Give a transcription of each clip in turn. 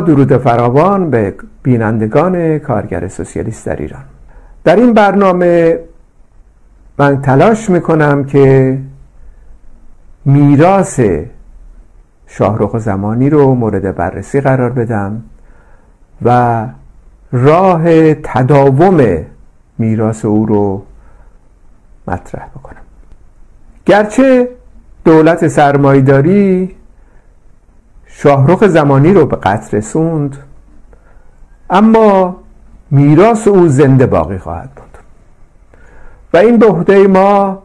درود فراوان به بینندگان کارگر سوسیالیست در ایران. در این برنامه من تلاش می‌کنم که میراث شاهرخ زمانی رو مورد بررسی قرار بدم و راه تداوم میراث او رو مطرح بکنم. گرچه دولت سرمایداری شاهرخ زمانی رو به قتل رسوند. اما میراث او زنده باقی خواهد بود. و این به عهده ما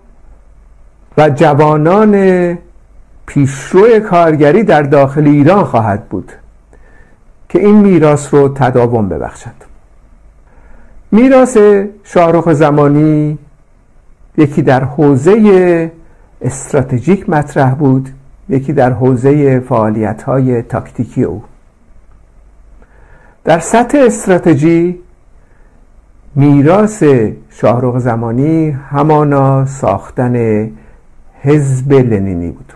و جوانان پیشرو کارگری در داخل ایران خواهد بود که این میراث رو تداوم ببخشد. میراث شاهرخ زمانی یکی در حوزه استراتژیک مطرح بود. یکی در حوزه فعالیت های تاکتیکی او. در سطح استراتژی میراث شاهرخ زمانی همانا ساختن حزب لنینی بود.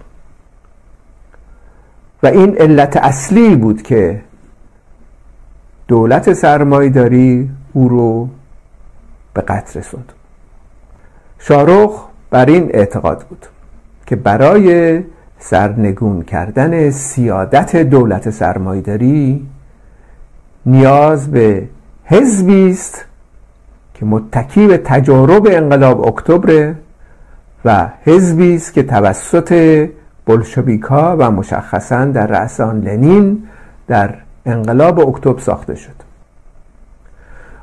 و این علت اصلی بود که دولت سرمایداری او رو به قتل رسوند. شارخ بر این اعتقاد بود که برای سرنگون کردن سیادت دولت سرمایداری نیاز به حزبی است که متکی به تجارب انقلاب اکتبر و حزبی است که توسط بلشویکا و مشخصا در رأس آن لنین در انقلاب اکتبر ساخته شد.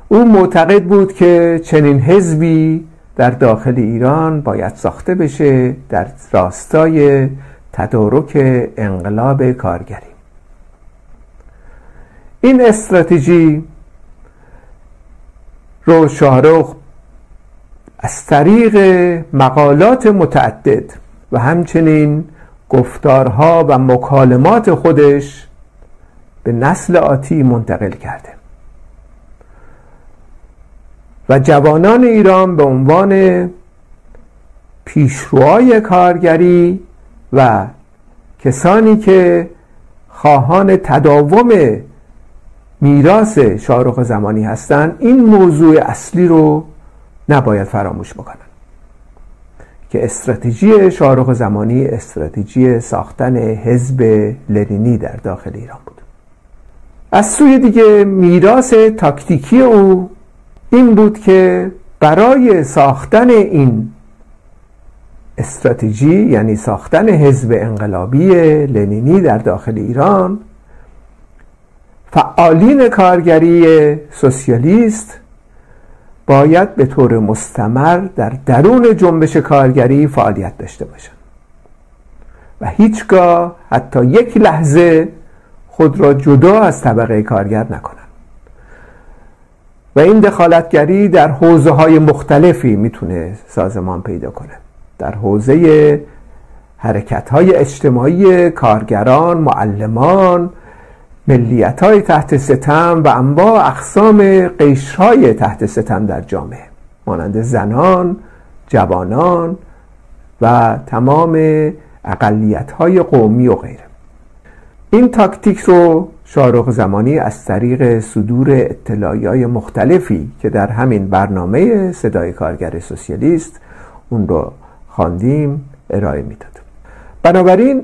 او معتقد بود که چنین حزبی در داخل ایران باید ساخته بشه در راستای تدارک انقلاب کارگری. این استراتژی رو شاهرخ از طریق مقالات متعدد و همچنین گفتارها و مکالمات خودش به نسل آتی منتقل کرده. و جوانان ایران به عنوان پیشروهای کارگری و کسانی که خواهان تداوم میراث شاهرخ زمانی هستند این موضوع اصلی رو نباید فراموش بکنن. که استراتژی شاهرخ زمانی استراتژی ساختن حزب لنینی در داخل ایران بود. از سوی دیگه میراث تاکتیکی او این بود که برای ساختن این استراتژی یعنی ساختن حزب انقلابی لنینی در داخل ایران فعالین کارگری سوسیالیست باید به طور مستمر در درون جنبش کارگری فعالیت داشته باشند. و هیچگاه حتی یک لحظه خود را جدا از طبقه کارگر نکنند. و این دخالتگری در حوزه های مختلفی می‌تونه سازمان پیدا کنه در حوزه حرکت های اجتماعی کارگران معلمان ملیت های تحت ستم و انواع اقسام قشرهای تحت ستم در جامعه مانند زنان، جوانان و تمام اقلیت های قومی و غیره. این تاکتیک رو شارخ زمانی از طریق صدور اطلاعی های مختلفی که در همین برنامه صدای کارگر سوسیالیست اون رو خواندیم ارائه می‌داد بنابراین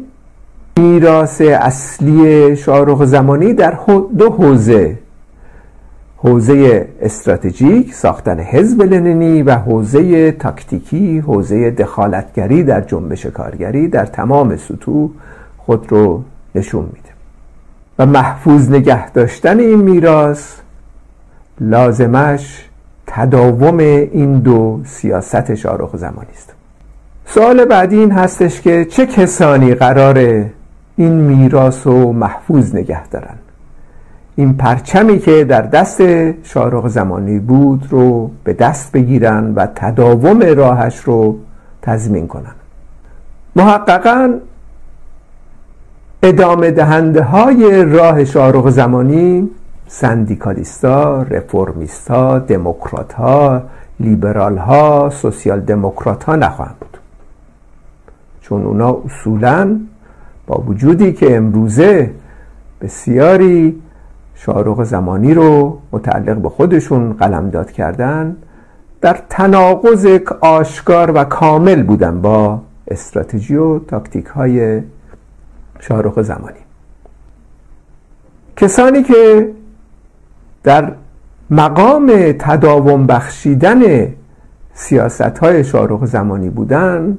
میراث اصلی شاهرخ زمانی در دو حوزه. حوزه استراتژیک ساختن حزب لنینی و حوزه تاکتیکی حوزه دخالتگری در جنبش کارگری در تمام سطوح خود رو نشون میده. و محفوظ نگه داشتن این میراث لازمش تداوم این دو سیاست شاهرخ زمانی است. سوال بعدی این هستش که چه کسانی قراره این میراث رو محفوظ نگه دارن؟ این پرچمی که در دست شارق زمانی بود رو به دست بگیرن و تداوم راهش رو تضمین کنن. محققا ادامه دهنده های راه شارق زمانی سندیکالیستا، رفرمیستا، دموکرات ها، لیبرال ها، سوسیال دموکرات نخواهند چون اونا اصولا با وجودی که امروزه بسیاری شاهرخ زمانی رو متعلق به خودشون قلمداد کردن در تناقض آشکار و کامل بودن با استراتژی و تاکتیک های زمانی. کسانی که در مقام تداوم بخشیدن سیاست های زمانی بودن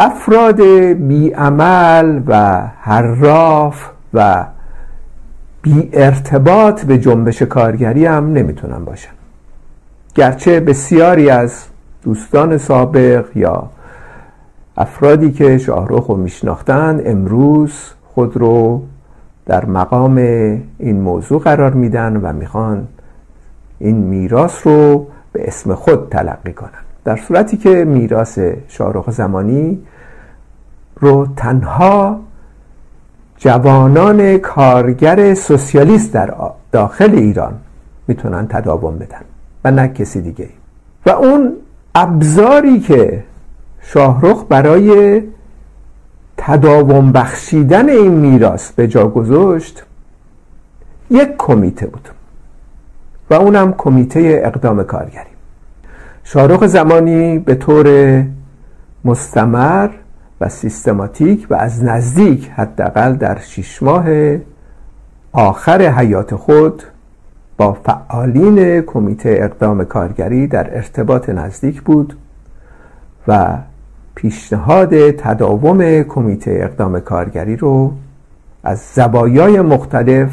افراد بیعمل و حراف و بی ارتباط به جنبش کارگری هم نمی‌تونن باشن. گرچه بسیاری از دوستان سابق یا افرادی که شاهرخ رو میشناختن امروز خود رو در مقام این موضوع قرار میدن و می‌خوان این میراث رو به اسم خود تلقی کنن. در صورتی که میراث شاهرخ زمانی رو تنها جوانان کارگر سوسیالیست در داخل ایران می‌تونن تداوم بدن و نه کسی دیگه و اون ابزاری که شاهرخ برای تداوم بخشیدن این میراث به جا گذاشت یک کمیته بود و اونم کمیته اقدام کارگری. شاهرخ زمانی به طور مستمر و سیستماتیک و از نزدیک حداقل در شیش ماه آخر حیات خود با فعالین کمیته اقدام کارگری در ارتباط نزدیک بود و پیشنهاد تداوم کمیته اقدام کارگری رو از زبایای مختلف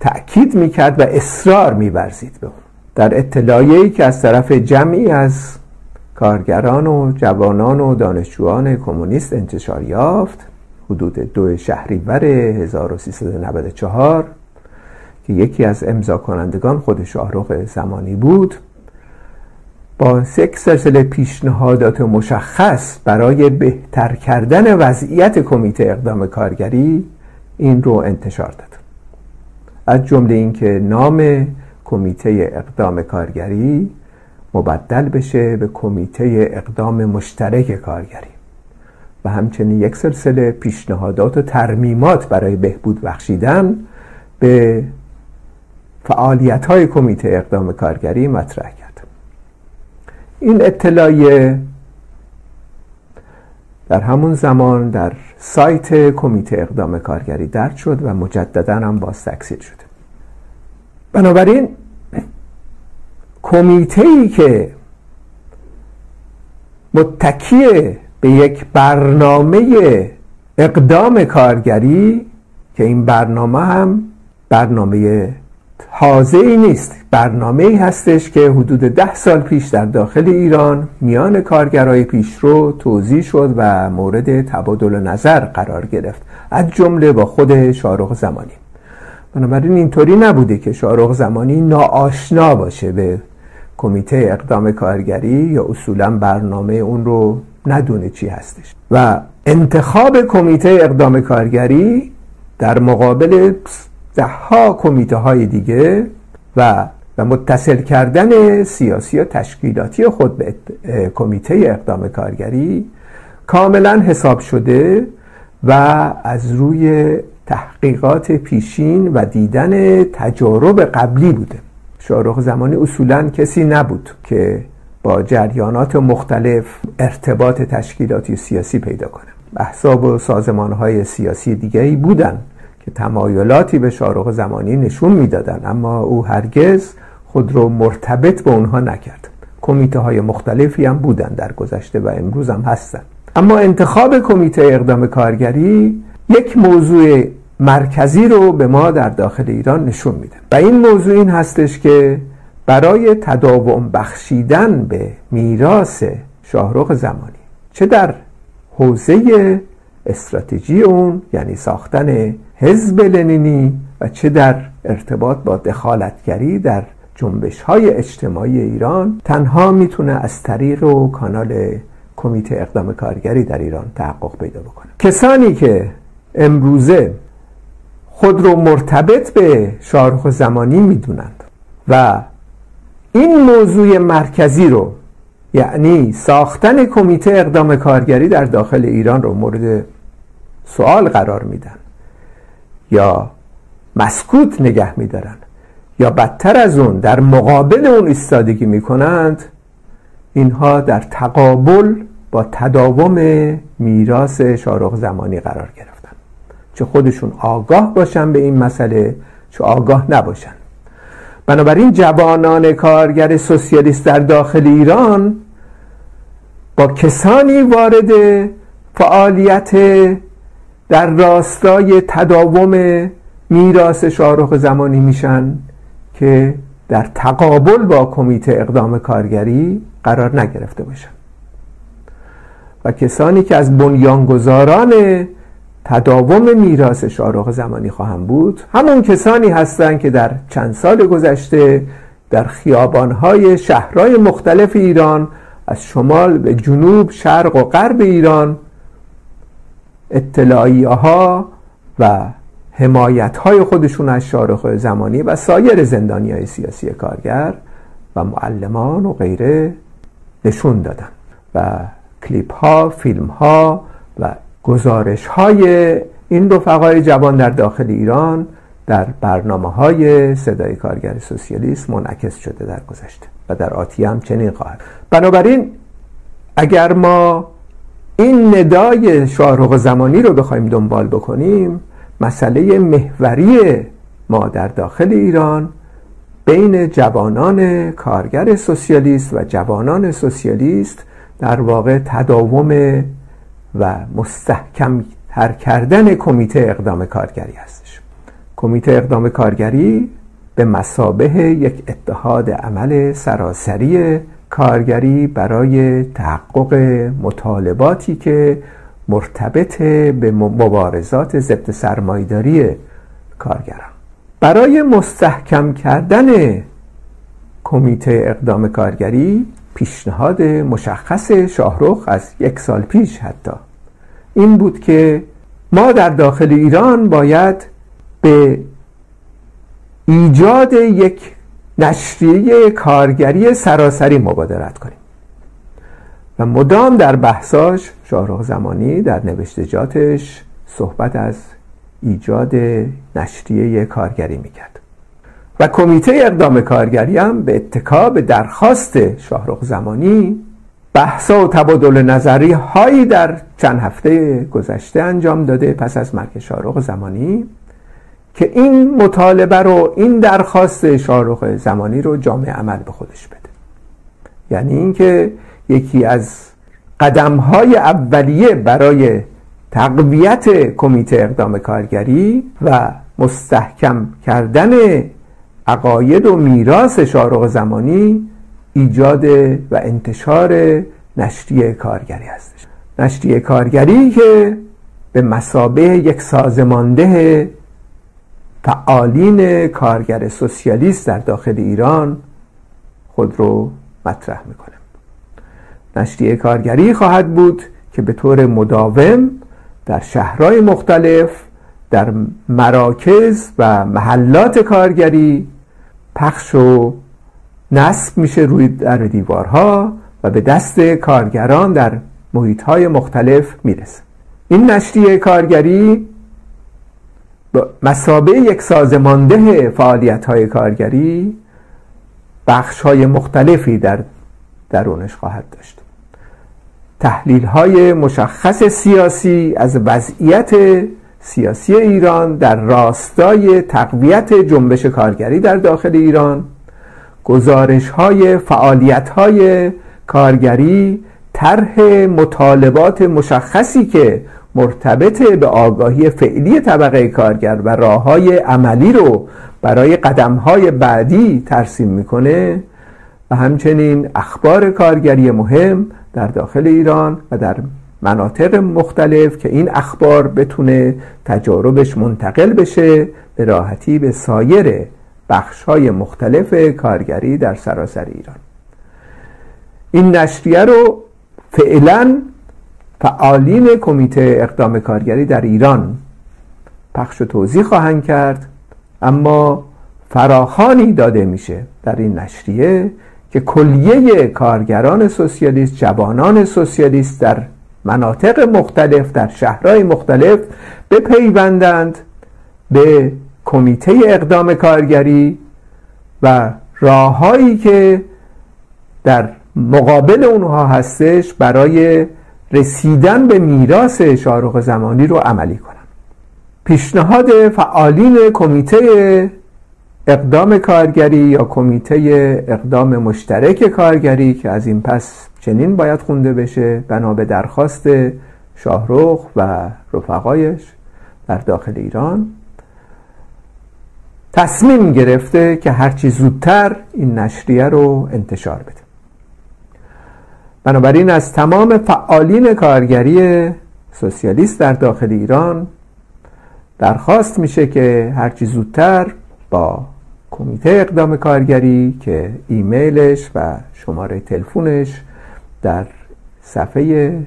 تأکید می‌کرد و اصرار میورزید به اون. در اطلاعیه‌ای که از طرف جمعی از کارگران و جوانان و دانشجویان کمونیست انتشار یافت حدود دو شهریور 1394 که یکی از امضا کنندگان خود شاهرخ زمانی بود با یک سلسله پیشنهادات مشخص برای بهتر کردن وضعیت کمیته اقدام کارگری این رو انتشار داد. از جمله اینکه نام کمیته اقدام کارگری مبدل بشه به کمیته اقدام مشترک کارگری. و همچنین یک سلسله پیشنهادات و ترمیمات برای بهبود بخشیدن به فعالیت های کمیته اقدام کارگری مطرح کرد. این اطلاعیه در همون زمان در سایت کمیته اقدام کارگری درد شد و مجددا هم باز تکثیر شده. بنابراین کمیته ای که متکی به یک برنامه اقدام کارگری که این برنامه هم برنامه تازه ای نیست برنامه ای هستش که حدود ده سال پیش در داخل ایران میان کارگرای پیشرو توضیح شد و مورد تبادل نظر قرار گرفت. از جمله با خود شارخ زمانی. بنابراین اینطوری نبوده که شارخ زمانی ناآشنا باشه به کمیته اقدام کارگری یا اصولا برنامه اون رو ندونه چی هستش. و انتخاب کمیته اقدام کارگری در مقابل ها کمیته های دیگه و و متصل کردن سیاسی و تشکیلاتی خود به کمیته اقدام کارگری کاملا حساب شده و از روی تحقیقات پیشین و دیدن تجارب قبلی بوده. شاهرخ زمانی اصولا کسی نبود که با جریانات مختلف ارتباط تشکیلاتی سیاسی پیدا کنه. احزاب و سازمان های سیاسی دیگری بودن که تمایلاتی به شاهرخ زمانی نشون می‌دادن اما او هرگز خود رو مرتبط به اونها نکرد. کمیته های مختلفی هم بودن در گذشته و امروز هم هستن. اما انتخاب کمیته اقدام کارگری یک موضوع مرکزی رو به ما در داخل ایران نشون میده. و این موضوع این هستش که برای تداوم بخشیدن به میراث شاهرخ زمانی چه در حوزه استراتژی اون یعنی ساختن حزب لنینی و چه در ارتباط با دخالتگری در جنبش های اجتماعی ایران تنها می‌تونه از طریق و کانال کمیته اقدام کارگری در ایران تحقق پیدا بکنه. کسانی که امروزه خود رو مرتبط به شارخ زمانی می‌دونند. و این موضوع مرکزی رو یعنی ساختن کمیته اقدام کارگری در داخل ایران رو مورد سوال قرار میدن. یا مسکوت نگه میدارن. یا بدتر از اون در مقابل اون ایستادگی می‌کنند اینها در تقابل با تداوم میراث شارق زمانی قرار گرفتن چه خودشون آگاه باشن به این مسئله چه آگاه نباشن. بنابراین جوانان کارگر سوسیالیست در داخل ایران با کسانی وارد فعالیت در راستای تداوم میراث شارخ زمانی میشن که در تقابل با کمیته اقدام کارگری قرار نگرفته باشن. و کسانی که از بنیانگذاران تداوم میراث شارخ زمانی خواهم بود. همون کسانی هستند که در چند سال گذشته در خیابانهای شهرهای مختلف ایران از شمال به جنوب شرق و غرب ایران اطلاعیه ها و حمایت های خودشون از شارخ زمانی و سایر زندانی های سیاسی کارگر و معلمان و غیره نشون دادن. و کلیپ ها فیلم ها و گزارش های این رفقای جوان در داخل ایران در برنامه های صدای کارگر سوسیالیست منعکس شده در گذشته و در آتی هم چنین خواهد. بنابراین اگر ما این ندای شاهرخ زمانی رو بخوایم دنبال بکنیم مسئله محوری ما در داخل ایران بین جوانان کارگر سوسیالیست و جوانان سوسیالیست در واقع تداوم و مستحکم تر کردن کمیته اقدام کارگری هستش. کمیته اقدام کارگری به مسابه یک اتحاد عمل سراسری کارگری برای تحقق مطالباتی که مرتبط به مبارزات ضد سرمایداری کارگران. برای مستحکم کردن کمیته اقدام کارگری پیشنهاد مشخص شاهرخ از یک سال پیش حتی. این بود که ما در داخل ایران باید به ایجاد یک نشریه کارگری سراسری مبادرت کنیم. و مدام در بحثاش شاهرخ زمانی در نوشتجاتش صحبت از ایجاد نشریه کارگری می‌کرد. و کمیته اقدام کارگری هم به اتکا به درخواست شاهرخ زمانی بحثا و تبادل نظری هایی در چند هفته گذشته انجام داده پس از مرگ شاهرخ زمانی که این مطالبه رو این درخواست شاهرخ زمانی رو جامعه عمل به خودش بده. یعنی اینکه یکی از قدم های اولیه برای تقویت کمیته اقدام کارگری و مستحکم کردن عقاید و میراث شارق زمانی ایجاد و انتشار نشریه کارگری هستش. نشریه کارگری که به مسابه یک سازمانده فعالین کارگر سوسیالیست در داخل ایران خود رو مطرح می‌کنه. نشریه کارگری خواهد بود که به طور مداوم در شهرهای مختلف در مراکز و محلات کارگری پخش و نصب میشه روی در دیوارها و به دست کارگران در محیطهای مختلف می‌رسه. این نشریه کارگری مسابه یک سازمانده فعالیت های کارگری بخش های مختلفی در درونش خواهد داشت. تحلیل های مشخص سیاسی از وضعیت سیاسی ایران در راستای تقویت جنبش کارگری در داخل ایران گزارش های فعالیت های کارگری طرح مطالبات مشخصی که مرتبط به آگاهی فعلی طبقه کارگر و راه های عملی رو برای قدم های بعدی ترسیم می‌کنه و همچنین اخبار کارگری مهم در داخل ایران و در مناطق مختلف که این اخبار بتونه تجاربش منتقل بشه به راحتی به سایر بخش های مختلف کارگری در سراسر ایران. این نشریه رو فعلا فعالین کمیته اقدام کارگری در ایران پخش و توضیح خواهند کرد اما فراخانی داده میشه در این نشریه که کلیه کارگران سوسیالیست جوانان سوسیالیست در مناطق مختلف در شهرهای مختلف بپیوندند به کمیته اقدام کارگری و راههایی که در مقابل اونها هستش برای رسیدن به میراث شارق زمانی رو عملی کنن پیشنهاد فعالین کمیته اقدام کارگری یا کمیته اقدام مشترک کارگری که از این پس چنین باید خونده بشه بنا به درخواست شاهروخ و رفقایش در داخل ایران. تصمیم گرفته که هرچی زودتر این نشریه رو انتشار بده. بنابراین از تمام فعالین کارگری سوسیالیست در داخل ایران درخواست میشه که هرچی زودتر با کمیته اقدام کارگری که ایمیلش و شماره تلفنش در صفحه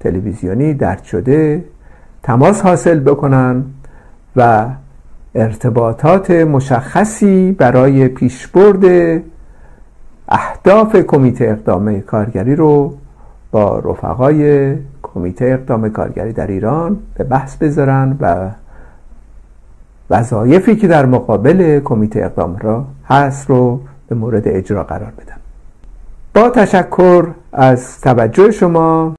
تلویزیونی درد شده تماس حاصل بکنن و ارتباطات مشخصی برای پیشبرد اهداف کمیته اقدام کارگری رو با رفقای کمیته اقدام کارگری در ایران به بحث بذارن و وظایفی که در مقابل کمیته اقدام را هست رو به مورد اجرا قرار بدن با تشکر از توجه شما.